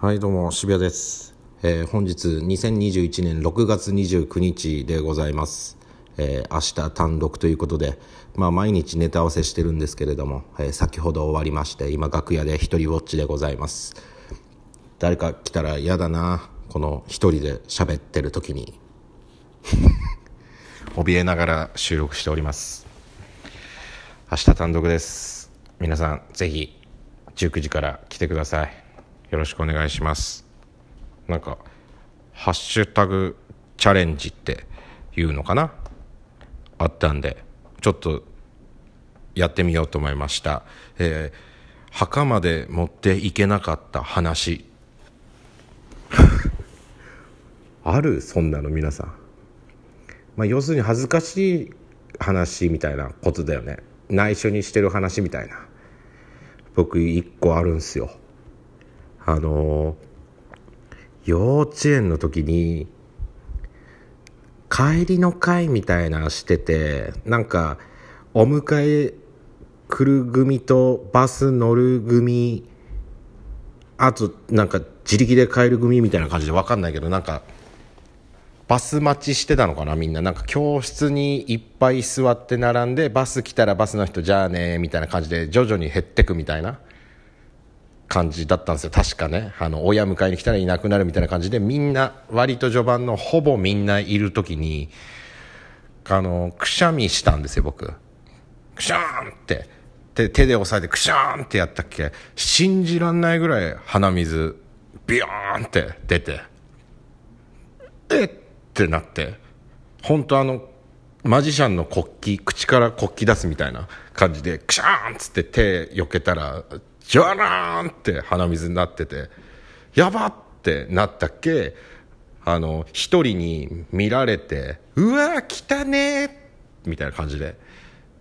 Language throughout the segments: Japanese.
はいどうも渋谷です、えー本日2021年6月29日でございます、えー明日単独ということで、まあ、毎日ネタ合わせしてるんですけれども、えー先ほど終わりまして今楽屋で一人ウォッチでございます。誰か来たら嫌だなこの一人で喋ってる時に。怯えながら収録しております。明日単独です。皆さんぜひ19時から来てください。よろしくお願いします。なんかハッシュタグチャレンジっていうのかな？あったんでちょっとやってみようと思いました、えー墓まで持っていけなかった話。ある？そんなの皆さん。まあ、要するに恥ずかしい話みたいなことだよね。内緒にしてる話みたいな。僕一個あるんすよ。あの幼稚園の時に帰りの会みたいなしててなんかお迎え来る組とバス乗る組あとなんか自力で帰る組みたいな感じで分かんないけどなんかバス待ちしてたのかなみんな。なんか教室にいっぱい座って並んでバス来たらバスの人じゃあねみたいな感じで徐々に減ってくみたいな。感じだったんですよ。確かね。あの親迎えに来たらいなくなるみたいな感じでみんな割と序盤のほぼみんないる時にあのくしゃみしたんですよ僕。くしゃーんって。で手で押さえてくしゃーんってやったっけ。信じらんないぐらい鼻水ビヨーンって出て。えっ？てなって。本当あのマジシャンの国旗口から国旗出すみたいな感じでクシャーンっつって手避けたらジャラーンって鼻水になっててやばってなったっけ？あの一人に見られてうわ来たねーみたいな感じで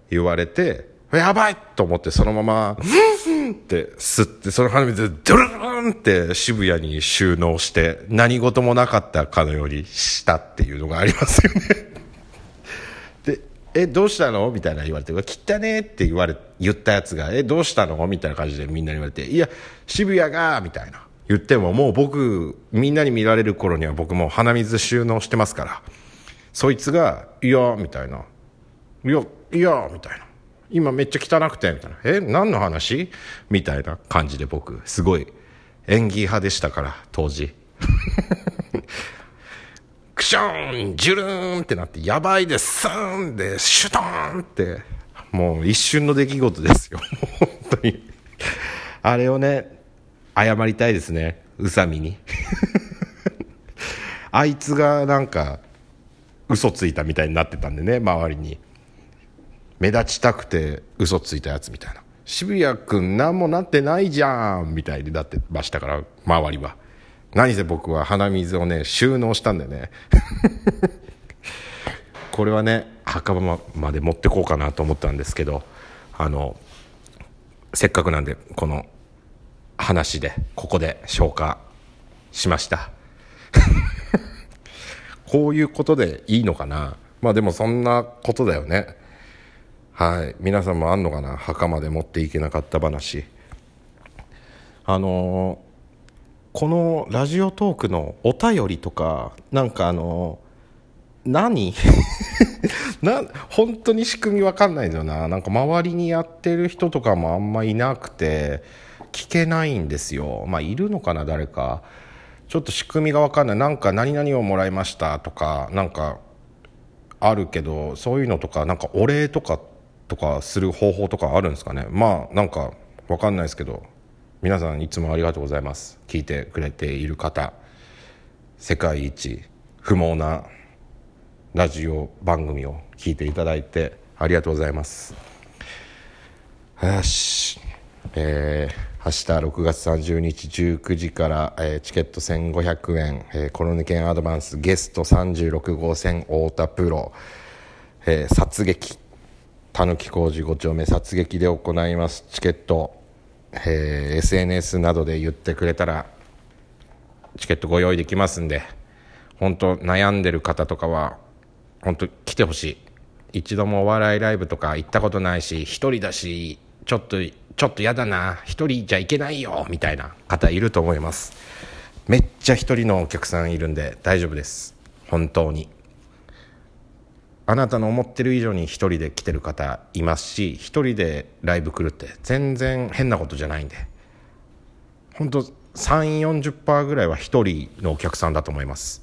言われてやばいと思ってそのままふんふんって吸ってその鼻水ドルーンって渋谷に収納して何事もなかったかのようにしたっていうのがありますよね。えどうしたの？みたいな言われて「うわ汚ね」って言われ言ったやつが「えどうしたの?」みたいな感じでみんなに言われて「いや渋谷が」みたいな。言ってももう僕みんなに見られる頃には僕も鼻水収納してますから。そいつが「いや」みたいな「いやいや」みたいな。今めっちゃ汚くてみたいな「え何の話?」みたいな感じで僕すごい演技派でしたから当時。ションジュルーンってなってやばいですスーンでシュトーンってもう一瞬の出来事ですよ。本当に。あれをね謝りたいですね。宇佐美に。あいつがなんか嘘ついたみたいになってたんでね周りに。目立ちたくて嘘ついたやつみたいな。渋谷君何もなってないじゃんみたいになってましたから周りは。何せ僕は鼻水をね収納したんだよね。これはね墓場まで持ってこうかなと思ったんですけどあのせっかくなんでこの話でここで消化しました。こういうことでいいのかな。まあでもそんなことだよね。はい。皆さんもあんのかな。墓まで持っていけなかった話。あのーこのラジオトークのお便りとかなんかあの何？な本当に仕組みわかんないんだよな。なんか周りにやってる人とかもあんまいなくて聞けないんですよ。まあいるのかな誰か。ちょっと仕組みがわかんない。なんか何々をもらいましたとかなんかあるけどそういうのとかなんかお礼とかとかする方法とかあるんですかね。まあなんかわかんないですけど。皆さんいつもありがとうございます。聞いてくれている方世界一不毛なラジオ番組を聞いていただいてありがとうございます。よし。えー明日6月30日19時から、えーチケット1500円、えーコロネ券アドバンスゲスト36号線太田プロ、えー殺撃。たぬき工事5丁目殺撃で行います。チケット、えー SNS などで言ってくれたらチケットご用意できますんで本当悩んでる方とかは本当来てほしい。一度もお笑いライブとか行ったことないし一人だしちょっとちょっと嫌だな一人じゃいけないよみたいな方いると思います。めっちゃ一人のお客さんいるんで大丈夫です。本当に。あなたの思ってる以上に一人で来てる方いますし一人でライブ来るって全然変なことじゃないんで。本当3 4 0ぐらいは一人のお客さんだと思います。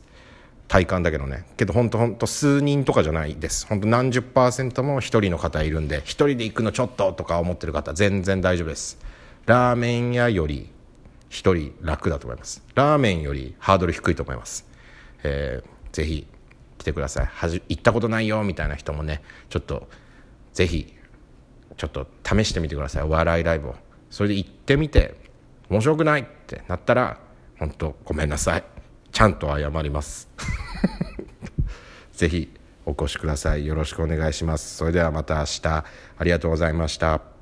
体感だけどね。けど本当本当数人とかじゃないです。本当何十パーセントも一人の方いるんで一人で行くのちょっととか思ってる方全然大丈夫です。ラーメン屋より一人楽だと思います。ラーメンよりハードル低いと思います、えー、ぜひ来てください。はじ行ったことないよみたいな人もねちょっとぜひちょっと試してみてください。お笑いライブを。それで行ってみて面白くないってなったら本当ごめんなさい。ちゃんと謝ります。ぜひお越しください。よろしくお願いします。それではまた明日。ありがとうございました。